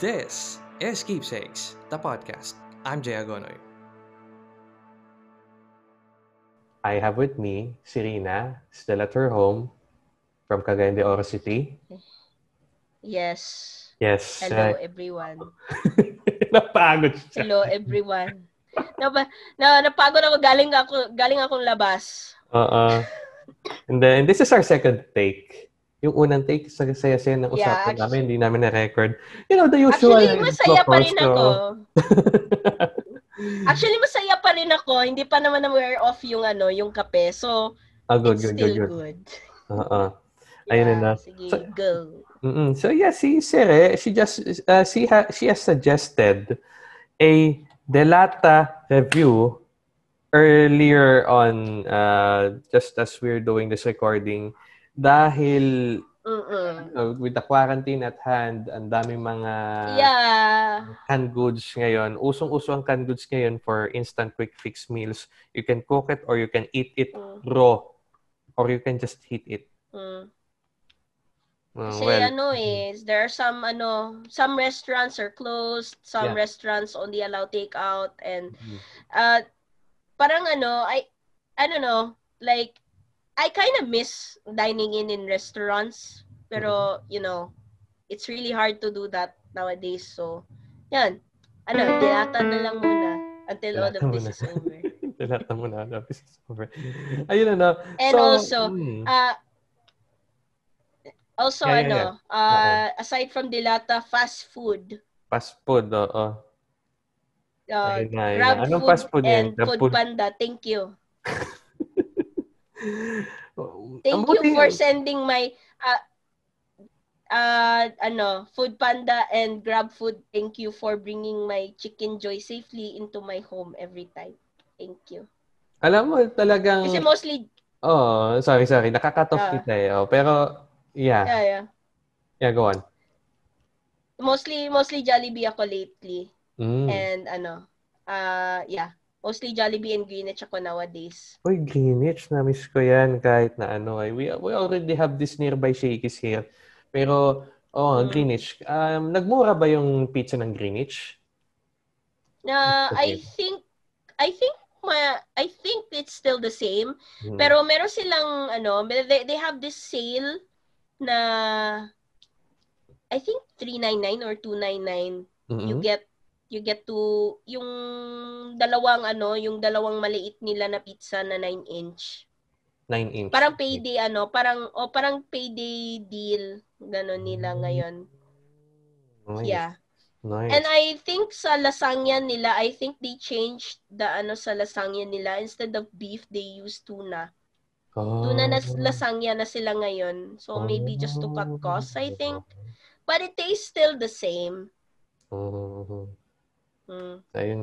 This is Keepsakes, the podcast. I'm Jay Agonoy. I have with me si Rina, still at her home from Cagayan de Oro City. Yes. Yes. Hello, uh, everyone. napagod siya. Hello, everyone. Napa, na, napagod ako. Galing ako, galing akong labas. Oo. And then, this is our second take. Yung unang take, sa saya-saya ng Yeah, usapan actu- namin, hindi namin na-record. You know, the usual. Actually, masaya pa rin ako. Actually, masaya pa rin ako. Hindi pa naman na-wear off yung ano, yung kape. So, Ah, good, it's good, still good, good. Oo. Ayun na. Sige, So- go. Mm-mm. So yeah, si Sere, she just uh, she ha, she has suggested a Delata review earlier on uh, just as we're doing this recording dahil Mm-mm. uh, with the quarantine at hand, ang daming mga Yeah. canned goods ngayon. Usong-uso ang canned goods ngayon for instant quick fix meals. You can cook it or you can eat it Mm. raw or you can just heat it. Mm. Uh, Kasi well, ano eh, there are some ano, some restaurants are closed, some Yeah. restaurants only allow takeout and Mhm. uh parang ano, I I don't know, like I kind of miss dining in in restaurants, pero you know, it's really hard to do that nowadays. So, yan. Ano, dilata na lang muna until all Dilata of this muna. is over. Na muna. Lapis is over. Ayun na. And so, also, mm, Uh, also, Yeah, yeah, ano, yeah. uh, aside from Dilata, fast food. fast food, oo. Uh, Grab. Anong food fast food and food? Panda. Thank you. Oh, Thank you for sending my uh, uh, ano, Food Panda and Grab Food. Thank you for bringing my Chicken Joy safely into my home every time. Thank you. Alam mo, talagang... Kasi mostly, Oh, sorry, sorry. Nakaka-off Ah. kita eh. Oh, pero, yeah. yeah, yeah. Yeah, go on. Mostly, mostly Jollibee ako lately. Mm. And ano, uh, yeah. Mostly Jollibee and Greenwich ako nowadays. Uy, Greenwich. Na-miss ko yan kahit na ano. Eh. We, we already have this nearby Shakey's here. Pero, oh, Mm. Greenwich. Um, nagmura ba yung pizza ng Greenwich? Na Okay. I think I think ma I think it's still the same. Mm. Pero meron silang ano, they, they have this sale na I think 399 or 299. Mm-mm. You get you get to yung dalawang ano, yung dalawang maliit nila na pizza na 9 inch. 9 inch. Parang payday ano, parang o parang payday deal ganon nila ngayon. Nice. Yeah. Nice. And I think sa lasagna nila, I think they changed the ano sa lasagna nila instead of beef, they use tuna. oh. Tuna na lasagna na sila ngayon. So maybe just to cut costs, I think. But it tastes still the same. Mhm. Mm. Ayun.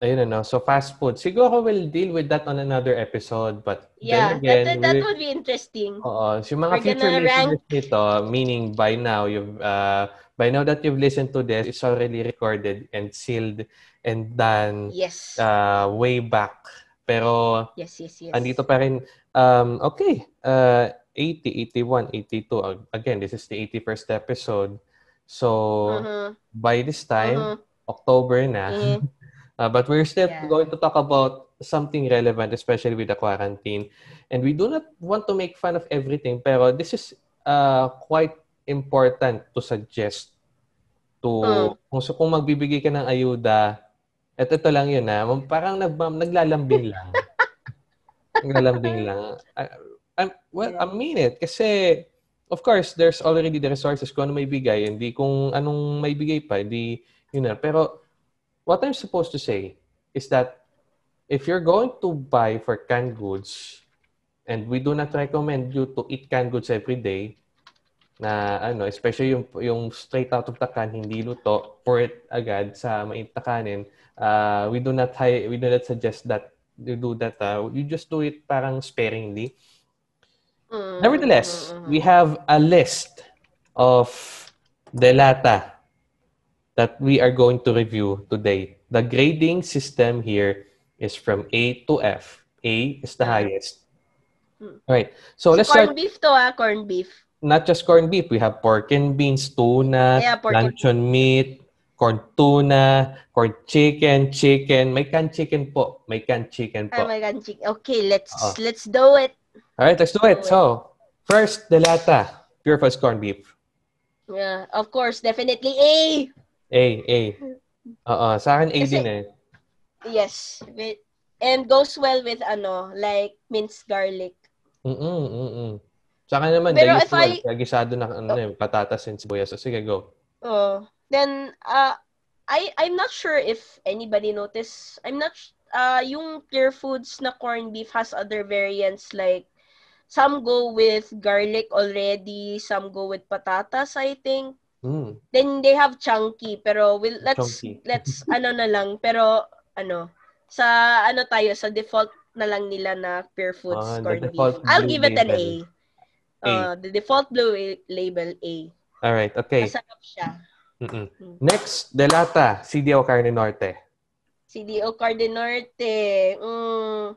Ayun ano. So, fast food. Siguro we'll deal with that on another episode. But Yeah, then again, that, that, that would be interesting. Oo. So, yung mga We're future listeners nito, meaning by now, you've, uh, by now that you've listened to this, it's already recorded and sealed and done Yes. uh, way back. Pero, yes, yes, yes. andito pa rin, um, okay, uh, 80, 81, 82. Ag- Again, this is the 81st episode. So, Mhm, by this time, mhm, October na. eh. Uh, but we're still Yeah. going to talk about something relevant, especially with the quarantine. And we do not want to make fun of everything, pero this is uh, quite important to suggest to Mm. kung, so, kung magbibigay ka ng ayuda, at ito lang yun na, parang nag, naglalambing lang. naglalambing lang. I, I- well, I mean it. Kasi, of course, there's already the resources kung ano may bigay. Hindi kung anong may bigay pa, hindi yun na. Pero, what I'm supposed to say is that if you're going to buy for canned goods, and we do not recommend you to eat canned goods every day, na ano, especially yung, yung straight out of the can, hindi luto, pour it agad sa mainit na kanin, uh, we do not high, we do not suggest that you do that. uh, you just do it parang sparingly. Mhm, Nevertheless, mhm, we have a list of delata that we are going to review today. The grading system here is from A to F. A is the Ah. highest. Hmm. Right. So So, let's corned start beef to ah, corned beef. not just corn beef. We have pork and beans, tuna, Yeah, luncheon meat, corn tuna, corn chicken, chicken. May canned chicken po. May canned chicken Oh po. my God, chick. Okay, let's Oo. let's do it. Alright, let's do it. So, first, delata. Pure Fudge corned beef. Yeah, of course, definitely A. A, A. Oo, sa akin A Kasi- din eh. Yes. With, and goes well with ano, like minced garlic. Mm-mm, mm-mm. Sa akin naman, Pero the if usual, I- nagisado na ano, yung patatas and sibuyas. So, sige, go. Oh, then uh I I'm not sure if anybody noticed. I'm not uh yung Pure Foods na corned beef has other variants like some go with garlic already, some go with patatas, I think. Mm. Then they have chunky pero will let's Chunky. let's ano na lang pero ano sa ano tayo sa default na lang nila na Pure Foods Ah, corned beef. I'll give it an A. label. A. Uh, the default blue label A. Alright, okay. Masarap siya. Mm-mm. Mm. Next, delata. CDO Carne Norte. CDO Cardenorte. Mm,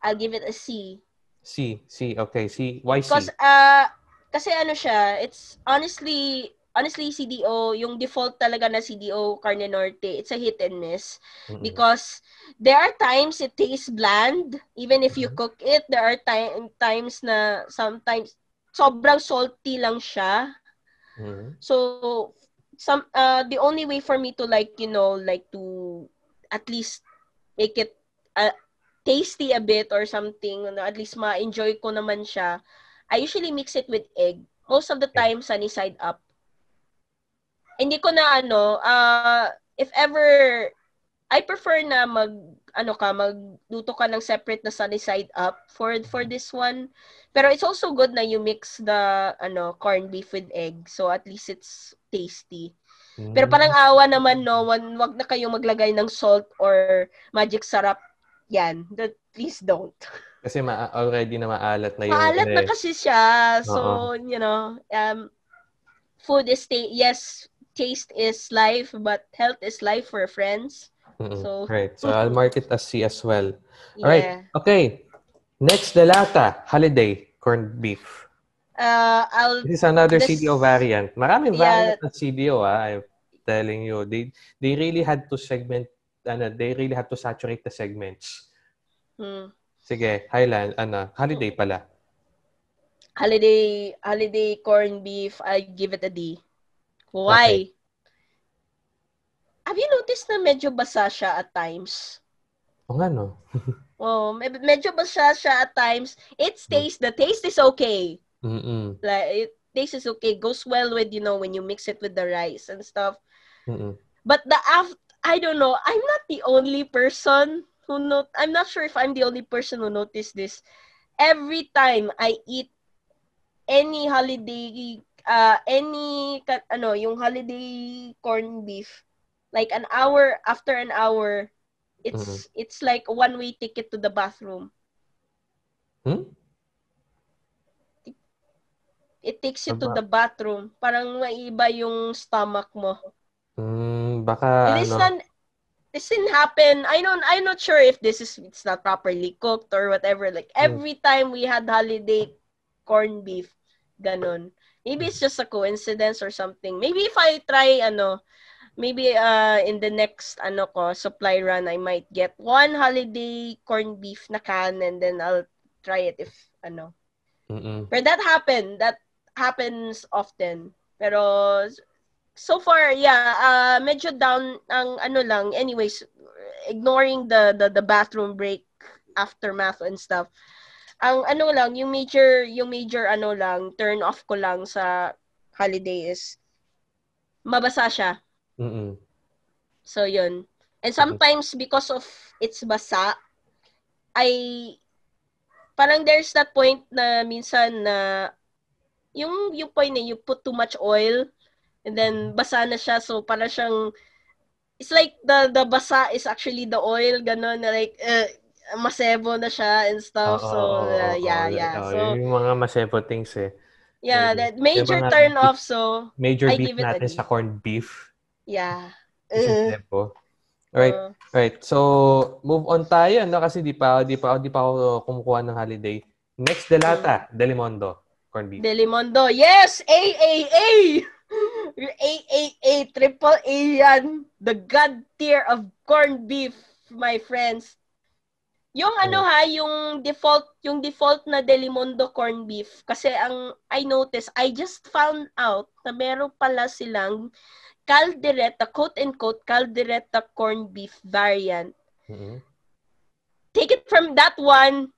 I'll give it a C. C, C, okay. C, why C? Because, uh, kasi ano siya, it's honestly, honestly, CDO, yung default talaga na CDO Carne Norte, it's a hit and miss. Mm-mm. Because there are times it tastes bland, even if you Mhm. cook it. There are ti- times na sometimes sobrang salty lang siya. Mhm. So some uh the only way for me to like you know like to at least make it uh, tasty a bit or something ano, at least ma-enjoy ko naman siya I usually mix it with egg most of the time sunny side up hindi ko na ano uh if ever I prefer na mag ano ka magluto ka ng separate na sunny side up for for this one. Pero it's also good na you mix the ano corned beef with egg. So at least it's tasty. Mm. pero parang awa naman no wag, wag na kayo maglagay ng salt or magic sarap yan. That- please don't. Kasi ma- already na maalat na yung... maalat na kasi siya. So you know um food is ta- yes taste is life but health is life for friends Mm-mm. so- right. So, I'll mark it as C as well. yeah Alright. Okay. Next, delata. Holiday. Corned beef. uh I'll This is another This- CDO variant. Maraming Yeah. variant ng CDO, ah. I'm telling you. They they really had to segment, ano, they really had to saturate the segments. hmm, Sige, Highland, ano, holiday pala. holiday holiday corned beef I give it a D why have you noticed na medyo basa siya at times O nga, no? Oh, oh med- medyo basa siya at times. It's taste. The taste is okay. Mm-mm. Like, it taste is okay. Goes well with, you know, when you mix it with the rice and stuff. Mm-mm. But the af I don't know. I'm not the only person who not I'm not sure if I'm the only person who noticed this. Every time I eat any holiday uh any ka- ano yung holiday corned beef like an hour after an hour it's it's like a one way ticket to the bathroom. Hmm? It takes you to Aba. the bathroom. Parang maiba yung stomach mo. Mm, baka, this ano, not this didn't happen. I don't I'm not sure if this is it's not properly cooked or whatever. Like Hmm. every time we had holiday corned beef, ganon. Maybe it's just a coincidence or something. Maybe if I try ano, maybe uh in the next ano ko supply run I might get one holiday corned beef na can and then I'll try it if ano. mm-mm. But that happened. That happens often. Pero so far, yeah, uh, medyo down ang ano lang. Anyways, ignoring the the, the bathroom break aftermath and stuff. Ang ano lang, yung major yung major ano lang, turn off ko lang sa holiday is mabasa siya. Mm-mm. So yun. And sometimes because of its basa, I parang there's that point na minsan na yung yung point na you put too much oil and then basa na siya so para siyang it's like the the basa is actually the oil ganon na like uh, masebo na siya and stuff Oo, so uh, yeah oo. yeah so yung mga masepo things eh. yeah that major mga turn off so Major I beef give it natin sa corned beef. yeah Uh. Alright, uh, right. So, move on tayo, no? Kasi di pa, di pa, di pa ako kumukuha ng holiday. Next, Delata. Delimondo. Corned beef. Delimondo. Yes! A, A, A! A, A, A, triple A yan. The god tier of corned beef, my friends. Yung ano ha, yung default, yung default na Delimondo corned beef. Kasi ang I noticed, I just found out na meron pala silang caldereta, quote and quote, caldereta corned beef variant. Mhm. Take it from that one,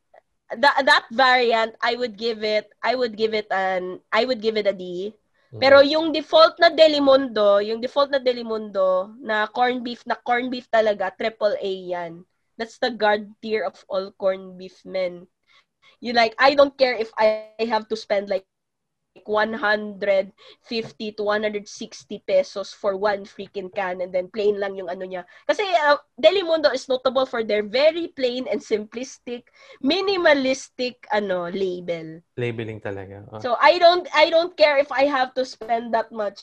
that that variant, I would give it, I would give it an, I would give it a D. Mhm. Pero yung default na Delimundo, yung default na Delimundo na corned beef, na corned beef talaga, triple A yan. That's the guard tier of all corned beef men. You like, I don't care if I have to spend like 150 to 160 pesos for one freaking can and then plain lang yung ano niya. Kasi uh, Delimundo is notable for their very plain and simplistic, minimalistic ano label. labeling talaga. Oh. So I don't I don't care if I have to spend that much.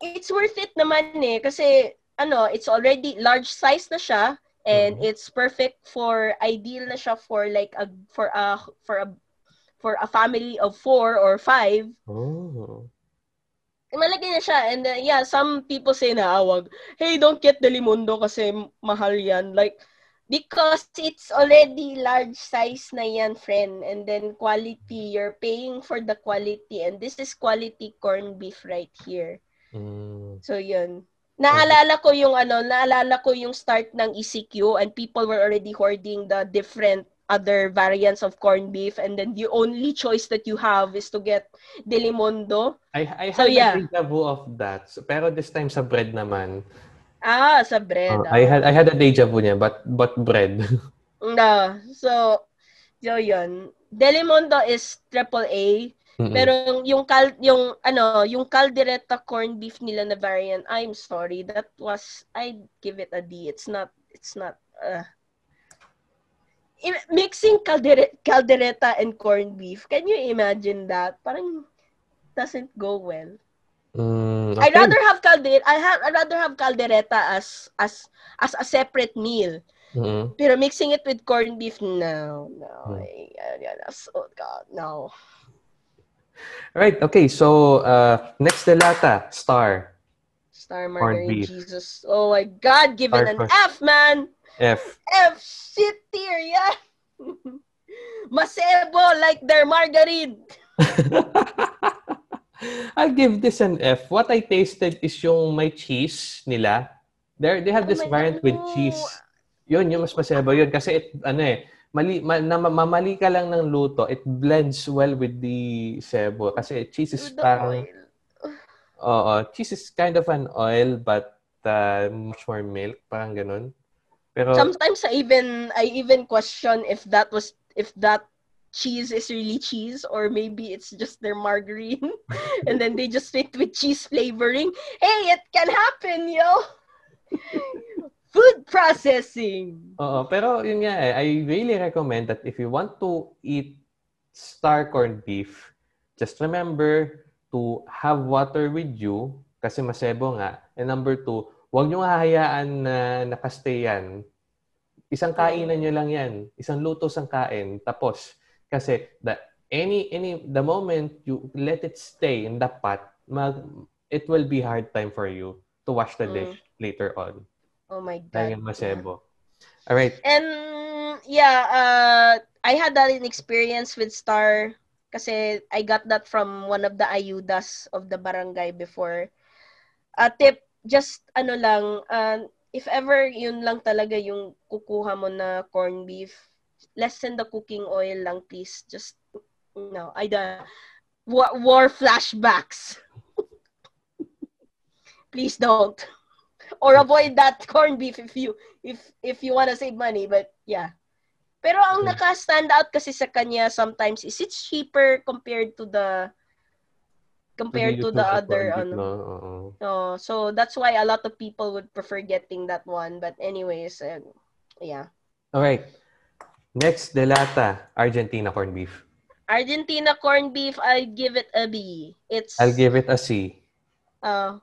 It's worth it naman eh kasi ano, it's already large size na siya and Mhm. it's perfect for ideal na siya for like a for a for a for a family of four or five. oh. Malaki na siya. And uh, yeah, some people say na awag, hey, don't get Delimundo kasi mahal yan. Like, because it's already large size na yan, friend. And then quality, you're paying for the quality. And this is quality corned beef right here. Mm. So, yun. Naalala ko yung ano, naalala ko yung start ng ECQ and people were already hoarding the different other variants of corned beef and then the only choice that you have is to get Delimondo. I, I So, had yeah. a deja vu of that. So, pero this time sa bread naman. Ah, sa bread. Ah. I had I had a deja vu niya, but but bread. No. So, so yun. Delimondo is triple A. Mm-mm. Pero yung, yung, cal, yung, ano, yung caldereta corned beef nila na variant, I'm sorry, that was, I give it a D. It's not, it's not, uh, mixing caldere, caldereta and corned beef, can you imagine that? Parang doesn't go well. Mm, I'd rather have calder I have I'd rather have caldereta as as as a separate meal. Mm-mm. Pero mixing it with corned beef, no, no. Hmm. I, I, that's, oh God, no. Right. Okay. So uh, next delata star Star Margarine. Jesus. Oh my God, give it an corn- F, man. F. F shit tier, yeah. Masebo like their margarine. I'll give this an F. What I tasted is yung may cheese nila. They they have Oh this my variant God, with cheese. Yun, yung mas masebo yun. Kasi it, ano eh, mali, ma, na, mamali ka lang ng luto, it blends well with the sebo. Kasi cheese is With parang, oo, cheese is kind of an oil, but uh, much more milk. Parang ganun. Pero, Sometimes I even I even question if that was if that cheese is really cheese or maybe it's just their margarine and then they just fit with cheese flavoring. Hey, it can happen, yo. Food processing. Oo, pero yun nga eh, I really recommend that if you want to eat star corned beef, just remember to have water with you kasi masebo nga. And number two, huwag nyo hahayaan na nakastay yan. Isang kainan nyo lang yan. Isang luto sang kain. Tapos, kasi the, any, any, the moment you let it stay in the pot, mag, it will be hard time for you to wash the Mm. dish later on. Oh my Dahil god. nga masebo. Alright. And yeah, uh, I had that in experience with Star kasi I got that from one of the ayudas of the barangay before. A tip, just ano lang, uh, if ever yun lang talaga yung kukuha mo na corned beef, lessen the cooking oil lang please. Just, no, I the war, war flashbacks. please don't. Or avoid that corned beef if you if if you want to save money, but yeah. Pero ang Mm. naka-stand out kasi sa kanya sometimes is it's cheaper compared to the compared to the other ano. no? Oo. Oh, so that's why a lot of people would prefer getting that one. But anyways, uh, yeah. Alright. Next, delata. Argentina corned beef. Argentina corned beef, I give it a B. It's I'll give it a C. uh,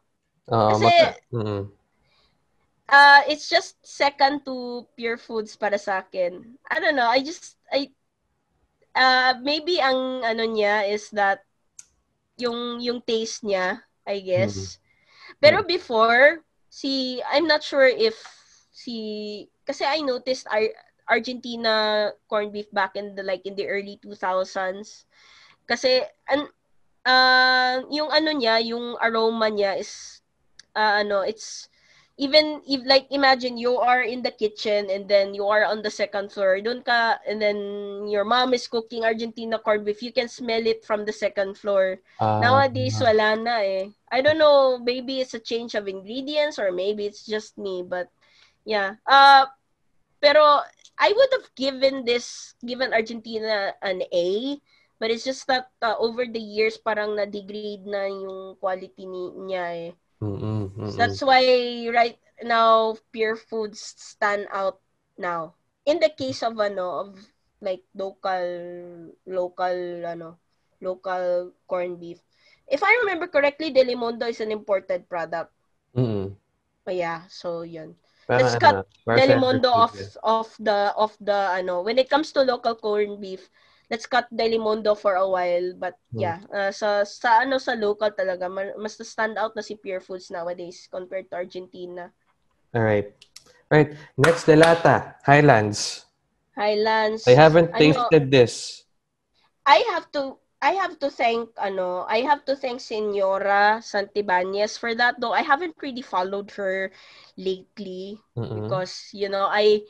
Oo, Kasi- maka- Mm-mm. Uh it's just second to pure foods para sa akin. I don't know, I just I uh maybe ang ano niya is that yung yung taste niya, I guess. Pero before, si, I'm not sure if si, kasi I noticed Ar- Argentina corned beef back in the, like, in the early 2000s. Kasi, an, uh, yung ano niya, yung aroma niya is, uh, ano, it's, even if like imagine you are in the kitchen and then you are on the second floor doon ka and then your mom is cooking Argentina corned beef you can smell it from the second floor. Ah, nowadays wala na eh. I don't know maybe it's a change of ingredients or maybe it's just me but yeah. Uh pero I would have given this given Argentina an A but it's just that uh, over the years parang na-degrade na yung quality ni, niya eh mm-mm, mm-mm. So that's why right now pure foods stand out now. In the case of ano of like local local ano local corned beef. If I remember correctly, Delimundo is an imported product. Mm-mm. Oh, yeah, so yun. Parang Let's cut ano, parang Delimundo of sensitive. of the of the ano when it comes to local corned beef let's cut Delimundo for a while but Hmm. yeah uh, sa sa ano sa local talaga ma- mas stand out na si Pure Foods nowadays compared to Argentina Alright. Right. Next, Delata. Highlands. Highlands I haven't Ano, tasted this. I have to I have to thank ano I have to thank Senora Santibanez for that though I haven't really followed her lately Mm-mm. because you know I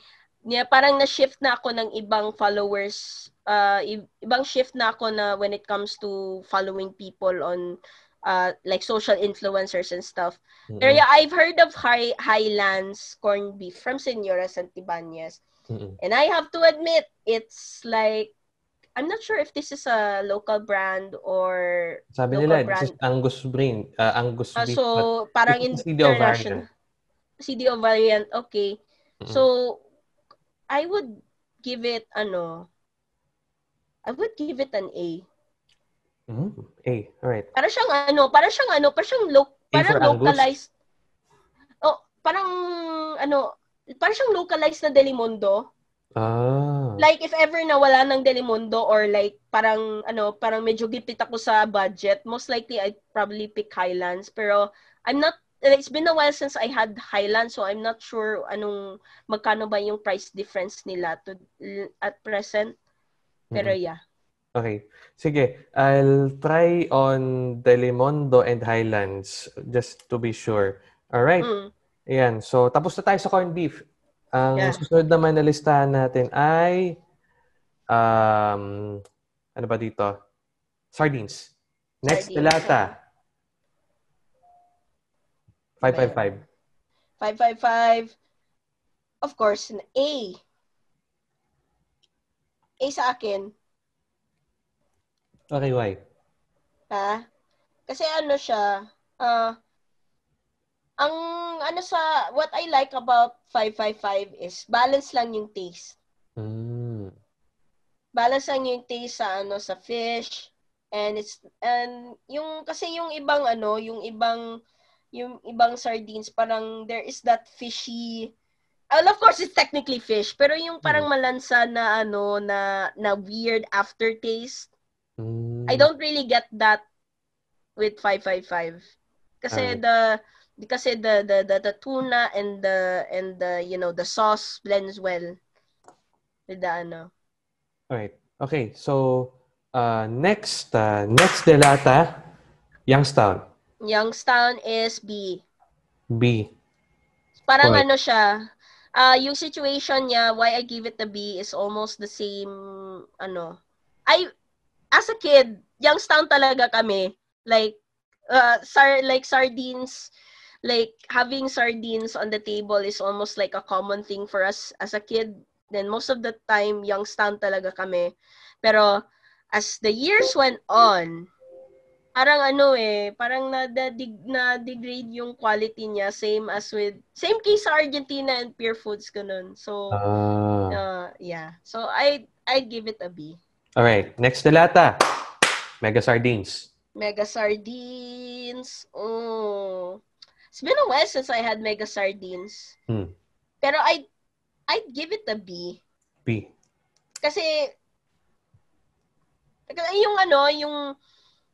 niya parang na-shift na ako ng ibang followers uh ibang shift na ako na when it comes to following people on uh like social influencers and stuff. Mm-mm. Pero yeah, I've heard of high Highlands corned beef from Senora Santibanez. Mm-mm. And I have to admit it's like I'm not sure if this is a local brand or Sabi local nila, brand. this is Angus brain. Uh, Angus uh, beef. so parang it's a CDO international CDO variant. Okay. Mm-mm. So, I would give it, ano, I would give it an A. Mm, A. Alright. Para siyang, ano, para siyang, ano, para siyang, lo- A parang for Angus? localized. Oh, parang, ano, parang siyang localized na Delimundo. Ah. Like, if ever na wala ng Delimundo or like, parang, ano, parang medyo gipit ako sa budget, most likely I'd probably pick Highlands. Pero, I'm not, it's been a while since I had Highlands, so I'm not sure anong, magkano ba yung price difference nila to, at present. Pero Mm-mm. yeah. Okay. Sige. I'll try on Delimondo and Highlands just to be sure. Alright. Mm. Ayan. So, tapos na tayo sa corned beef. Ang Yeah. susunod naman na listahan natin ay um, ano ba dito? Sardines. Next, Sardines. Delata. 555. 555. Of course, an A. A sa akin. Okay, why? Ha? Kasi ano siya, ah, ang ano sa, what I like about 555 is balance lang yung taste. Mm. balance lang yung taste sa ano sa fish and it's and yung kasi yung ibang ano yung ibang yung ibang sardines parang there is that fishy well of course it's technically fish pero yung parang malansa na ano na na weird aftertaste Mm. I don't really get that with 555 kasi Alright. the kasi the, the the the tuna and the and the you know the sauce blends well with the ano Alright. Okay. So, uh, next, uh, next Delata, Youngstown. Youngstown is B. B. Parang Correct. ano siya, ah yung situation niya, why I give it a B is almost the same, ano. I, as a kid, Youngstown talaga kami. Like, uh, sar like sardines, like having sardines on the table is almost like a common thing for us as a kid. Then most of the time, Youngstown talaga kami. Pero, as the years went on, parang ano eh, parang na na degrade yung quality niya same as with same case sa Argentina and Pure Foods ganun. So Ah. uh, yeah. So I I give it a B. Alright. Next Delata, Mega Sardines. Mega sardines. Oh. It's been a while since I had mega sardines. Hmm. Pero I I'd give it a B B. kasi yung ano, yung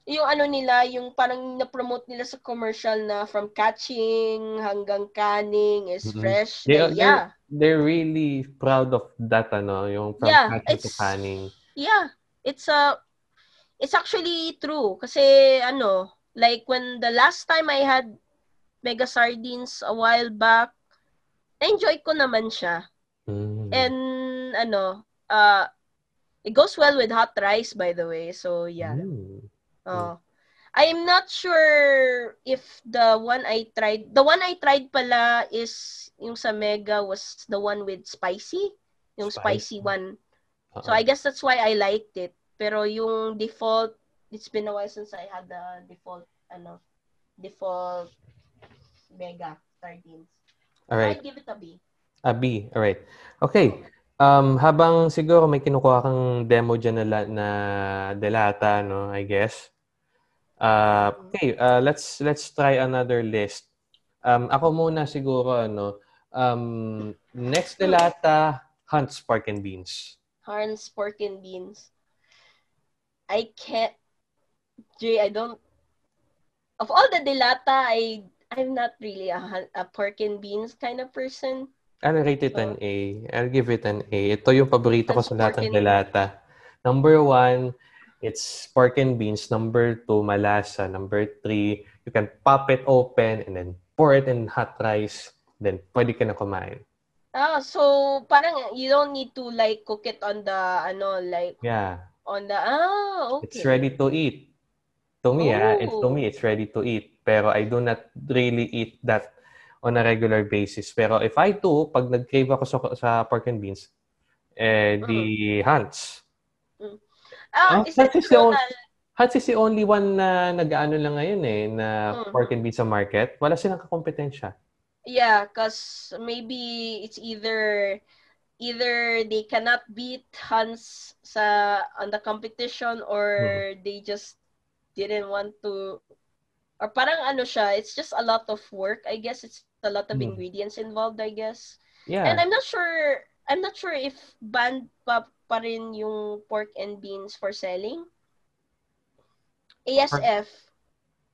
yung ano nila, yung parang na-promote nila sa commercial na from catching hanggang canning is Mhm. fresh. They- yeah. They're really proud of that, ano, yung from Yeah, catching to canning. Yeah. It's a it's actually true kasi ano, like when the last time I had mega sardines a while back, enjoy ko naman siya. Mm. And ano, uh it goes well with hot rice by the way. So yeah. Mm. Oh. I'm not sure if the one I tried, the one I tried pala is yung sa Mega was the one with spicy, yung Spicy. spicy, one. Oo. So I guess that's why I liked it. Pero yung default, it's been a while since I had the default, ano, default Mega sardines. Alright. I'd give it a B. A B. Alright. Okay. Um, habang siguro may kinukuha kang demo dyan na, na delata, no, I guess. Uh, okay, uh, let's let's try another list. Um, ako muna siguro, ano, um, next delata, Hunt's Pork and Beans. Harn's pork and beans. I can't, Jay, I don't, of all the delata, I, I'm not really a, a pork and beans kind of person. I'll rate it an A. I'll give it an A. Ito yung paborito ko Hunt's sa lahat ng delata. Number one, it's pork and beans. Number two, malasa. Number three, you can pop it open and then pour it in hot rice. Then, pwede ka na kumain. Ah, so parang you don't need to like cook it on the ano like Yeah. on the ah okay. It's ready to eat. To me, ah, it's to Oh. me, it's ready to eat. Pero I do not really eat that on a regular basis. Pero if I do, pag nag-crave ako sa, sa pork and beans, eh, the Hunts. Ah, Ah, is true the on- is the only one na nag-ano lang ngayon eh, na Mhm. pork and beans sa market. Wala silang kakompetensya. Yeah, cause maybe it's either either they cannot beat Hans sa on the competition or they just didn't want to or parang ano siya, it's just a lot of work. I guess it's a lot of Hmm. ingredients involved, I guess. Yeah. And I'm not sure I'm not sure if banned pa, pa rin yung pork and beans for selling. ASF.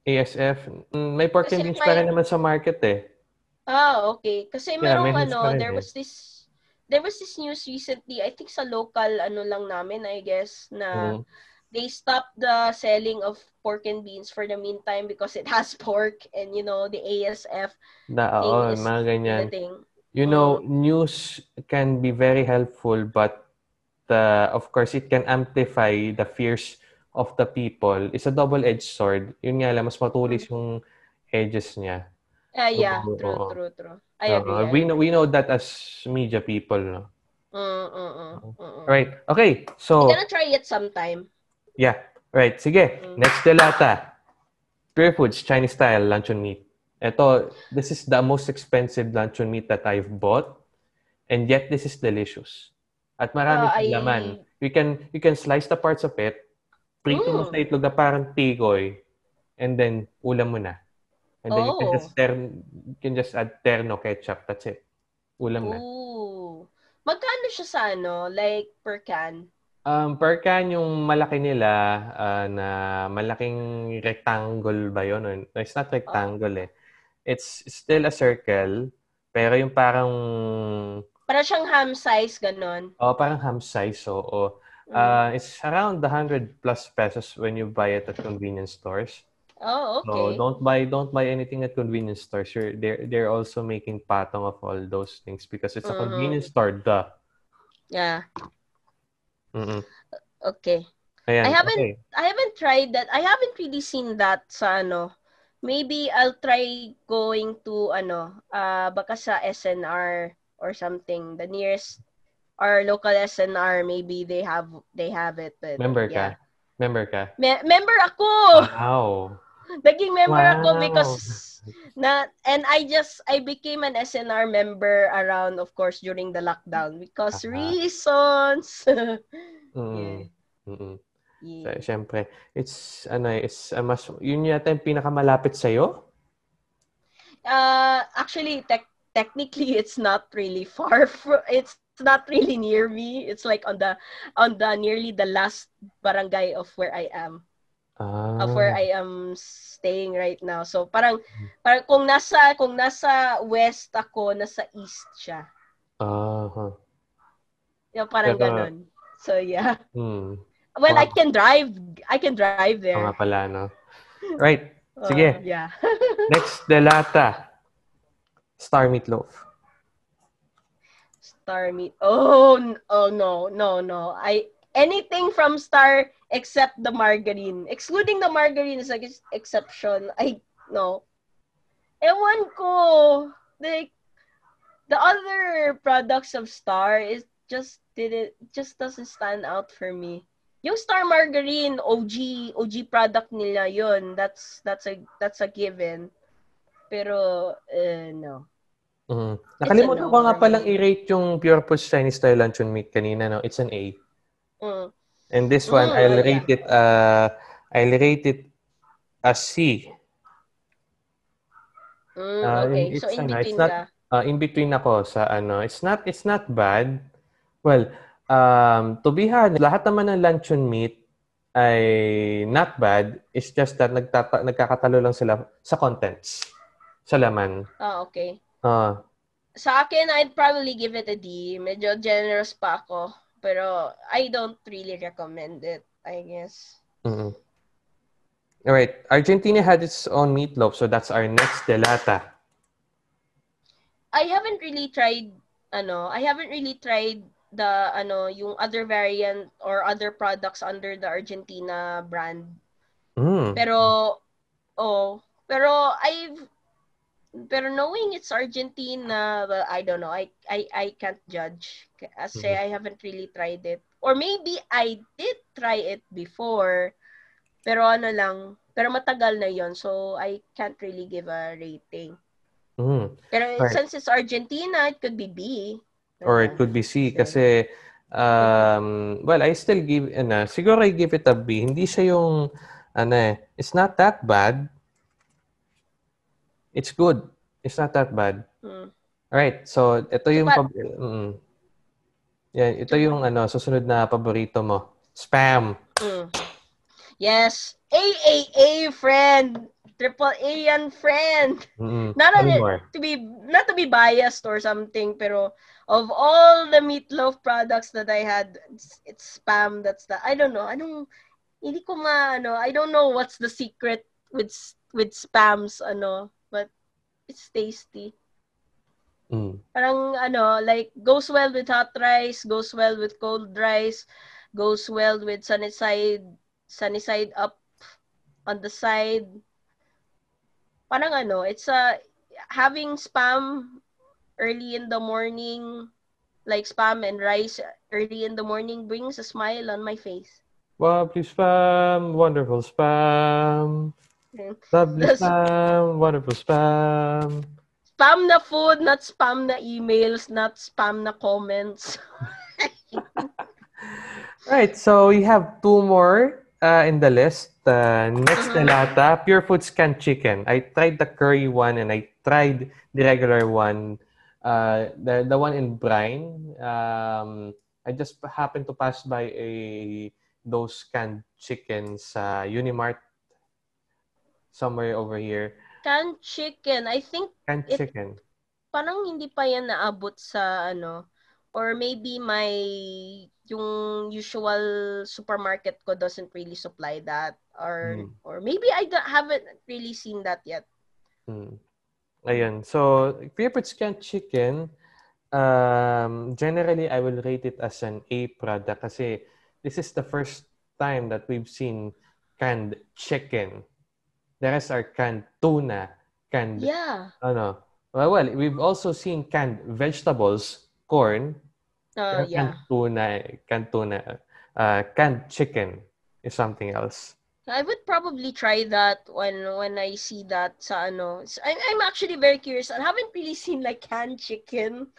ASF, mm, may pork and Kasi beans pa rin naman sa market eh. Ah, okay. Kasi Yeah, merong ano, there eh. was this there was this news recently, I think sa local ano lang namin, I guess, na Mm. they stopped the selling of pork and beans for the meantime because it has pork and you know, the ASF Na, thing oo, is mga ganyan. the thing. You know, Mm. news can be very helpful, but uh, of course, it can amplify the fears of the people. It's a double-edged sword. Yun nga lang, mas matulis yung edges niya. Ah, yeah, Oo, true, oo. true, true. I agree. Uh, we know we know that as media people, no? Mm, mm, mm, mm, mm. Right. Okay. So, I'm gonna try it sometime. yeah. Right. Sige. Mm. Next delata. Pure Foods Chinese style luncheon meat. Ito, this is the most expensive luncheon meat that I've bought. And yet, this is delicious. At marami Ah, siyang I- laman. You can, you can slice the parts of it, prito mo Mm. sa itlog na parang tikoy, and then ulam mo na. And then you can Oh. just ter- you can just add terno ketchup. That's it. Ulam na. Ooh. Magkano siya sa ano, like per can? Um, per can yung malaki nila ah, na malaking rectangle ba yun? Or- It's not rectangle eh. It's still a circle, pero yung parang Para siyang ham size, ganon. oh, parang ham size. So, oh, Mm. uh, it's around the 100 plus pesos when you buy it at convenience stores. oh, So, okay. don't buy don't buy anything at convenience stores. You're, they're they're also making patong of all those things because it's a Mhm. convenience store. Duh. Yeah. Mm-mm. Okay. Ayan, I haven't okay. I haven't tried that. I haven't really seen that sa ano. Maybe I'll try going to ano, uh, baka sa SNR or something. The nearest our local SNR, maybe they have they have it. But, Member yeah. ka? Member ka? Me- member ako. Wow. Naging member ako Wow. because na and I just I became an SNR member around of course during the lockdown because Aha. reasons. Mm. Mm-mm. Yeah. So, Siyempre, it's, ano eh, it's, uh, mas, yun yata yung pinakamalapit sa'yo? Uh, actually, tech technically, it's not really far. From, it's not really near me. It's like on the on the nearly the last barangay of where I am. Ah. of where I am staying right now. So parang parang kung nasa kung nasa west ako, nasa east siya. Ah. huh. Yeah, parang Pero- ganun. So yeah. Hmm. Well, I can drive. I can drive Oo there. nga pala, no? Right. Uh, Sige. yeah. Next, delata. Star meatloaf. Star meat. Oh, oh no, no, no. I anything from Star except the margarine. Excluding the margarine is like exception. I no. Ewan ko. Like the other products of Star is just did it just doesn't stand out for me. Yung Star Margarine, OG, OG product nila yun. That's that's a that's a given. Pero eh, no. Mm. Nakalimutan no ko nga palang i-rate yung Pure Foods Chinese style luncheon meat kanina, no? It's an A. Mm. And this one, Mm, I'll yeah. rate it, uh, I'll rate it a C. Mm, Ah, okay. it's So in ano, it's between not- ka. Uh, in between ako sa ano, it's not, it's not bad. Well, um, to be honest, lahat naman ng luncheon meat ay not bad. It's just that nagtata- nagkakatalo lang sila sa contents, sa laman. Ah, okay. Ah, Sa akin, I'd probably give it a D. Medyo generous pa ako. Pero I don't really recommend it, I guess. mm All right. Argentina had its own meatloaf, so that's our next delata. I haven't really tried, ano, I haven't really tried the, ano, yung other variant or other products under the Argentina brand. Mm. Pero, oh, pero I've, pero knowing it's Argentina, well, I don't know. I, I, I can't judge. Kasi Mhm. I haven't really tried it. Or maybe I did try it before. Pero ano lang, pero matagal na yon So, I can't really give a rating. Mm. Pero Right. since it's Argentina, it could be B. Or it could be C kasi um well I still give ano, siguro I give it a B. Hindi siya yung ano eh, it's not that bad. It's good. It's not that bad. Hmm. Alright, so ito yung pab- mm. Yan, ito yung ano susunod na paborito mo. Spam. Mm. Yes. AAA friend. Triple A yan friend. Mm. Not a- to be not to be biased or something, pero of all the meatloaf products that I had, it's, it's spam. That's the I don't know. Anong hindi ko ma ano, I don't know what's the secret with with spams ano, but it's tasty. Mm. Parang ano, like goes well with hot rice, goes well with cold rice, goes well with sunny side, sunny side up on the side. Parang ano, it's a having spam early in the morning, like spam and rice early in the morning brings a smile on my face. Lovely spam, wonderful spam. Lovely spam, wonderful spam. Spam na food, not spam na emails, not spam na comments. Right, so we have two more uh, in the list. Uh, next lata, Pure Foods canned chicken. I tried the curry one and I tried the regular one. Uh, the the one in brine. Um, I just happened to pass by a those canned chickens sa Unimart somewhere over here. Canned chicken, I think Canned It- chicken. parang hindi pa yan naabot sa ano or maybe my yung usual supermarket ko doesn't really supply that or Mm. or maybe I don't, haven't really seen that yet. Hmm. Ayun. So, Foods canned chicken, um, generally, I will rate it as an A product kasi this is the first time that we've seen canned chicken. The rest are canned tuna, canned, Yeah. ano. Well, well, we've also seen canned vegetables, corn, Uh, pero yeah. canned tuna, canned tuna, uh, canned chicken is something else. I would probably try that when when I see that sa ano. So, I'm I'm actually very curious. I haven't really seen like canned chicken.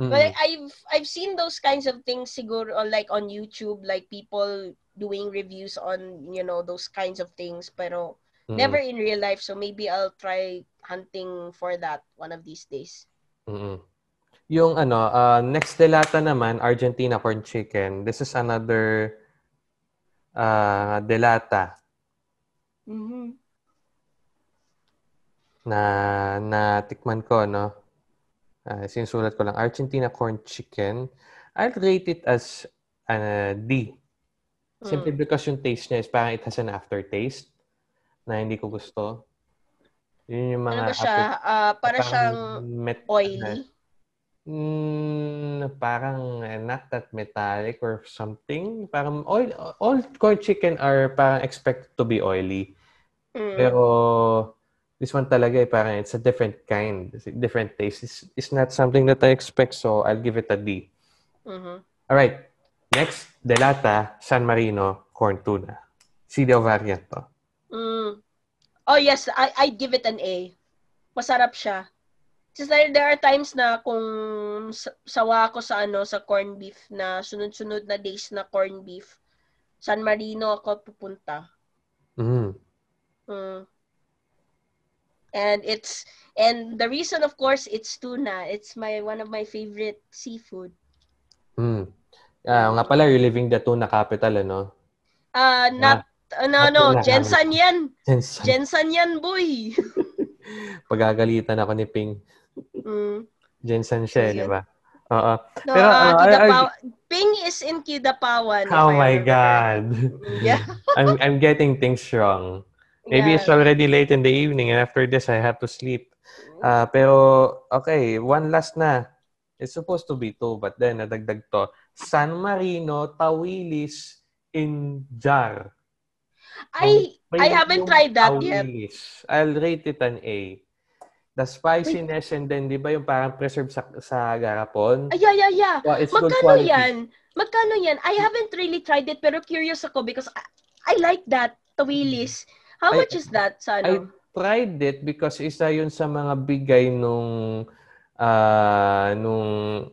Mm-mm. But I've I've seen those kinds of things siguro on, like on YouTube like people doing reviews on you know those kinds of things pero Mm-mm. never in real life so maybe I'll try hunting for that one of these days. Mm-mm. Yung ano, uh, next delata naman, Argentina corn chicken. This is another uh, delata. Mhm. na na tikman ko, no? Uh, sinusulat ko lang, Argentina corn chicken. I'll rate it as uh, D. Simply Mm. because yung taste niya is parang it has an aftertaste na hindi ko gusto. Yun yung mga Ano siya? after- Ah, para siyang met- oily. Mm, parang eh, not that metallic or something. Parang oil, all corn chicken are parang expected to be oily. Mm. Pero this one talaga eh, parang it's a different kind, it's a different taste. It's, it's not something that I expect, so I'll give it a D. Mhm. All right. Next, Delata San Marino corn tuna. CDO variant to. Mm. Oh yes, I I give it an A. Masarap siya. Just there, there are times na kung sa- sawa ako sa ano sa corn beef na sunod-sunod na days na corn beef, San Marino ako pupunta. Mm. Mm. And it's and the reason of course it's tuna. It's my one of my favorite seafood. Mm. Ah, nga pala, you're living the tuna capital, ano? Ah, not ano not no, tuna Jensen yan. Jensen. Jensen yan, boy. Pagagalitan ako ni Ping. Mm. Jensen siya, eh, So, di ba? Oo. No, Pero, I- I- Kidapaw- Ping is in Kidapawan. Oh my. God. Yeah. I'm I'm getting things wrong. Maybe it's Yeah. already late in the evening and after this I have to sleep. Ah, pero okay, one last na. It's supposed to be two, but then nadagdag to. San Marino Tawilis in jar. I I haven't tried that yet. Tawilis. I'll rate it an A. The spiciness and then, di ba yung parang preserved sa, sa garapon? Ay, yeah, yeah, yeah. Well, it's good Magkano quality. yan? Magkano yan? I haven't really tried it pero curious ako because I, I like that tawilis. How I- much is that sa I ano? tried it because isa yun sa mga bigay nung ah nung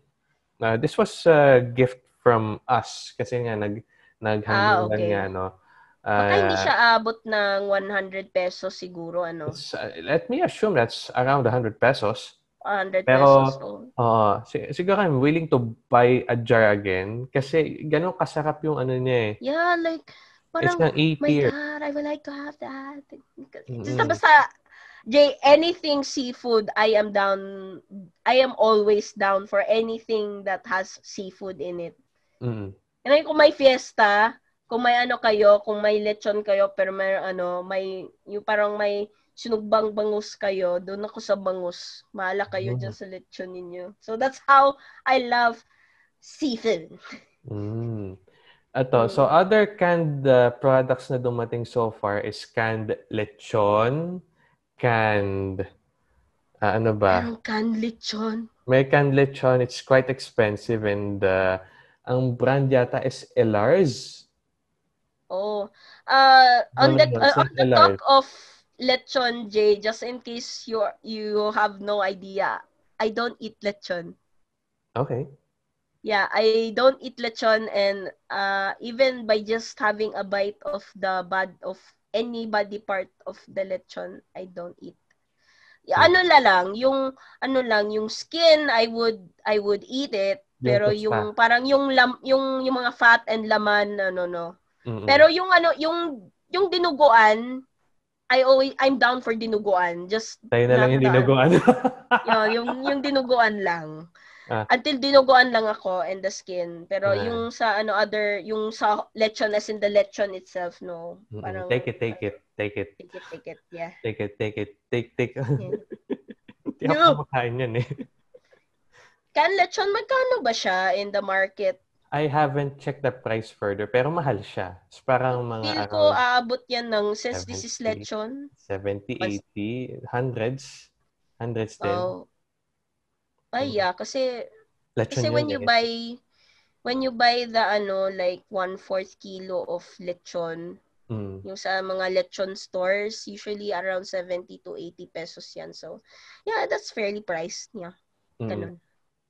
ah, this was a gift from us kasi nga nag naghandle Ah, okay. nga no. Baka hindi Ah, siya abot ng 100 pesos siguro ano. it's, ah, let me assume that's around 100 pesos. 100 Pero, pesos. Oh. Oo. si- siguro I'm willing to buy a jar again kasi ganun kasarap yung ano niya eh. Yeah, like It's parang ng A my tier. God, I would like to have that. Mm-mm. Basta, basta, Jay, anything seafood, I am down, I am always down for anything that has seafood in it. Mm. And then, kung may fiesta, kung may ano kayo, kung may lechon kayo, pero may ano, may, yung parang may sinugbang bangus kayo, doon ako sa bangus. Mahala kayo Mm. dyan sa lechon ninyo. So, that's how I love seafood. Mm. Ito, so other canned uh, products na dumating so far is canned lechon, canned, ah, ano ba? Parang canned lechon. May canned lechon, it's quite expensive and uh, ang brand yata is Elars. Oh. Uh, on the uh, on the talk of lechon, Jay, just in case you you have no idea, I don't eat lechon. Okay. Yeah, I don't eat lechon and uh even by just having a bite of the bad of any body part of the lechon, I don't eat. Yeah, Hmm. ano la lang, yung ano lang, yung skin, I would I would eat it, Yung pero tosta. yung parang yung lam, yung yung mga fat and laman, ano no. Mm-mm. Pero yung ano, yung yung dinuguan, I always I'm down for dinuguan. Just Tayo na lang yung the- dinuguan. yun, yung yung dinuguan lang. Ah. Until dinuguan lang ako and the skin. Pero Ah. yung sa ano other, yung sa lechon as in the lechon itself, no. Parang take it, take it, take it, Take it, take it. Yeah. take it, take it, take, take. Hindi No. ako kumakain yan eh. Can lechon magkano ba siya in the market? I haven't checked the price further, pero mahal siya. It's parang mga Feel ko aabot yan ng since this is 70. lechon. 70, Mas- 80, hundreds. Hundreds din. Oh. Ay, Mm. yeah, kasi Lechon Kasi when you eh. buy when you buy the ano like one-fourth kilo of lechon, Mm. yung sa mga lechon stores, usually around 70 to 80 pesos yan. So, yeah, that's fairly priced. Yeah, Mm.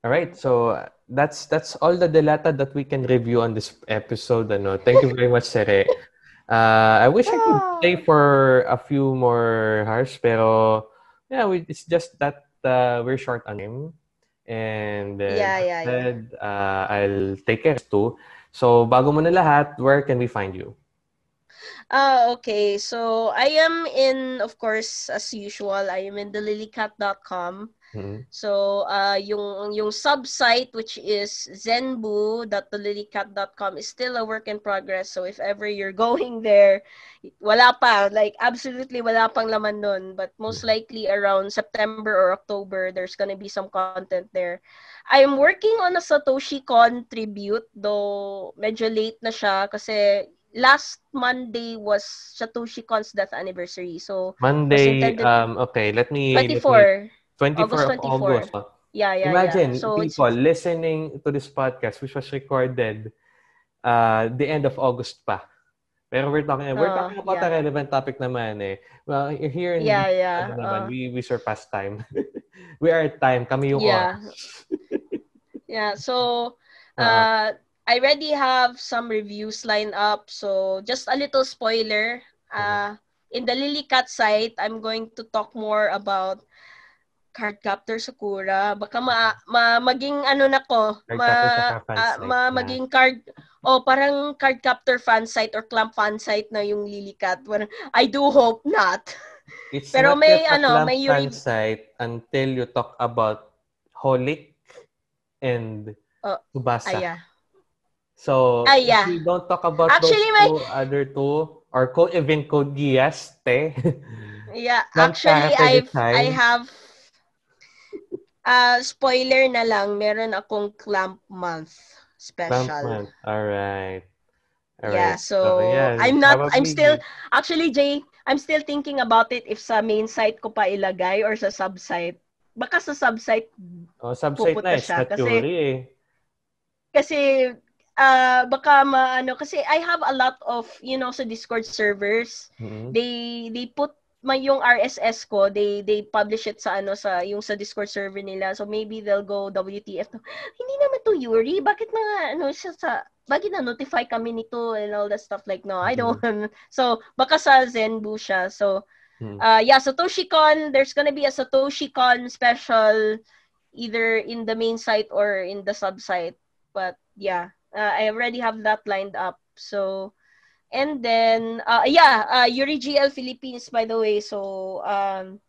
All right, so uh, that's that's all the delata that we can review on this episode. Ano. Thank you very much, Sere. Uh, I wish I could Ah. stay for a few more hours, pero yeah, we, it's just that uh, we're short on time. And uh, Yeah, yeah, yeah. uh, I'll take care too. So, bago mo na lahat, where can we find you? Uh, okay, so I am in, of course, as usual, I am in the Mhm. So, uh, yung yung sub-site which is zenbu.thelilycat.com is still a work in progress. So, if ever you're going there, wala pa, like absolutely wala pang laman nun. But most likely around September or October, there's gonna be some content there. I'm working on a Satoshi Con tribute, though medyo late na siya kasi last Monday was Satoshi Con's death anniversary. So, Monday, um, okay, let me... let me- 24. 24 of August. oh. Yeah, yeah, Imagine yeah. So, people listening to this podcast which was recorded uh the end of August pa. Pero we're talking we're Oh, talking about a relevant topic naman eh. Well, here in Yeah, yeah. ano naman, uh, we we surpass time. we are at time, kami yung Yeah. Yeah, so Uh-huh. uh, I already have some reviews lined up. So just a little spoiler. Uh, in the Lily Cat site, I'm going to talk more about Cardcaptor Sakura. Baka ma, ma maging ano na ko, ma, fan site ma na. maging card o parang Cardcaptor fan site or Clamp fan site na yung Cat. Parang, I do hope not. It's Pero not may, ano, Clamp may fan Yuri- site until you talk about Holic and Oh, Tsubasa. Yeah. So, Ah, if we don't talk about Actually, those may- two, other two, or code, even code Gias, te. Yeah, actually I've. I have uh spoiler na lang, meron akong clamp month special. Clamp month. Alright. Yeah, Alright. so yeah, I'm not I'm probably- still actually Jay, I'm still thinking about it if sa main site ko pa ilagay or sa sub-site. Baka sa sub-site Oh, subsite pupunta na, it's siya not kasi- eh. kasi uh, baka maano kasi I have a lot of you know sa Discord servers Mhm. they they put may yung RSS ko, they they publish it sa ano sa yung sa Discord server nila. So maybe they'll go WTF. Hindi naman to Yuri. Bakit na ano siya sa bakit na notify kami nito and all that stuff like no, I don't. So baka sa Zenbu siya. So Hmm. uh yeah, SatoshiCon, there's gonna be a SatoshiCon special either in the main site or in the sub site. But yeah, uh, I already have that lined up. So And then, uh, yeah, uh, Yuri GL Philippines, by the way. So, um,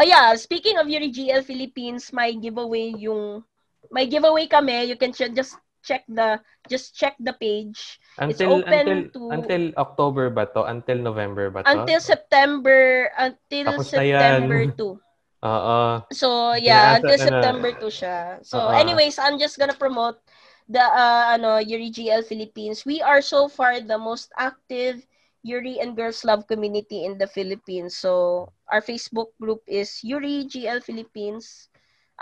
uh, yeah, speaking of Yuri GL Philippines, my giveaway yung, may giveaway kami. You can ch- just check the, just check the page. Until, open until, to- until October ba to? Until November ba to? Until September, until Tapos. September 2. Oo. So, yeah, until ano, September 2 siya. So, Oo. anyways, I'm just gonna promote the uh, ano, Yuri GL Philippines. We are so far the most active Yuri and Girls Love community in the Philippines. So, our Facebook group is Yuri GL Philippines.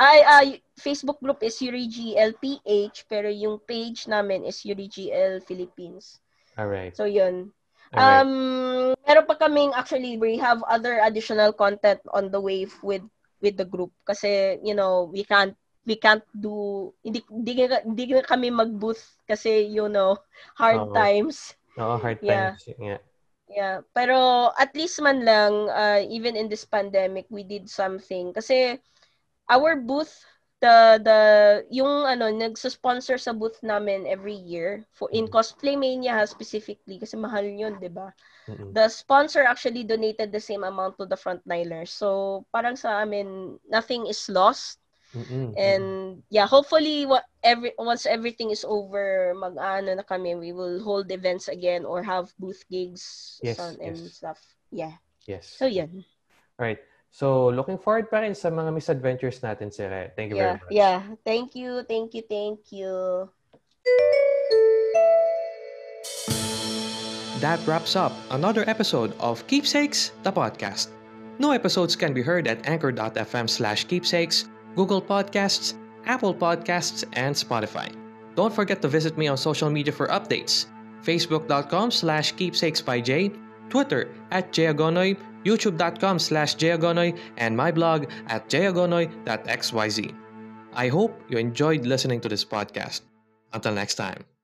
Ay, uh, Facebook group is Yuri GL PH, pero yung page namin is Yuri GL Philippines. Alright. So, yun. Alright. Um, meron pa kaming actually we have other additional content on the way with with the group kasi you know we can't we can't do hindi hindi, hindi kami mag-booth kasi you know hard Oo. times. Oo, hard yeah. times. Yeah. Yeah, pero at least man lang uh, even in this pandemic we did something kasi our booth the the yung ano nagsa-sponsor sa booth namin every year for in Mhm. Cosplay Mania specifically kasi mahal yun, 'di ba? Mm-mm. the sponsor actually donated the same amount to the frontliners. So, parang sa amin, nothing is lost. Mm-mm. And yeah, hopefully what every once everything is over, mag-ano na kami, we will hold events again or have booth gigs Yes, son- and yes. stuff. Yeah. Yes. So, yun. Alright. So, looking forward pa rin sa mga misadventures natin, Sire. Eh. Thank you Yeah. very much. Yeah. Thank you. Thank you. Thank you. That wraps up another episode of Keepsakes, the podcast. New episodes can be heard at anchor.fm slash keepsakes, Google Podcasts, Apple Podcasts, and Spotify. Don't forget to visit me on social media for updates. Facebook.com slash keepsakes by Jay, Twitter at Jayagonoy, YouTube.com slash Jayagonoy, and my blog at jayagonoy.xyz. I hope you enjoyed listening to this podcast. Until next time.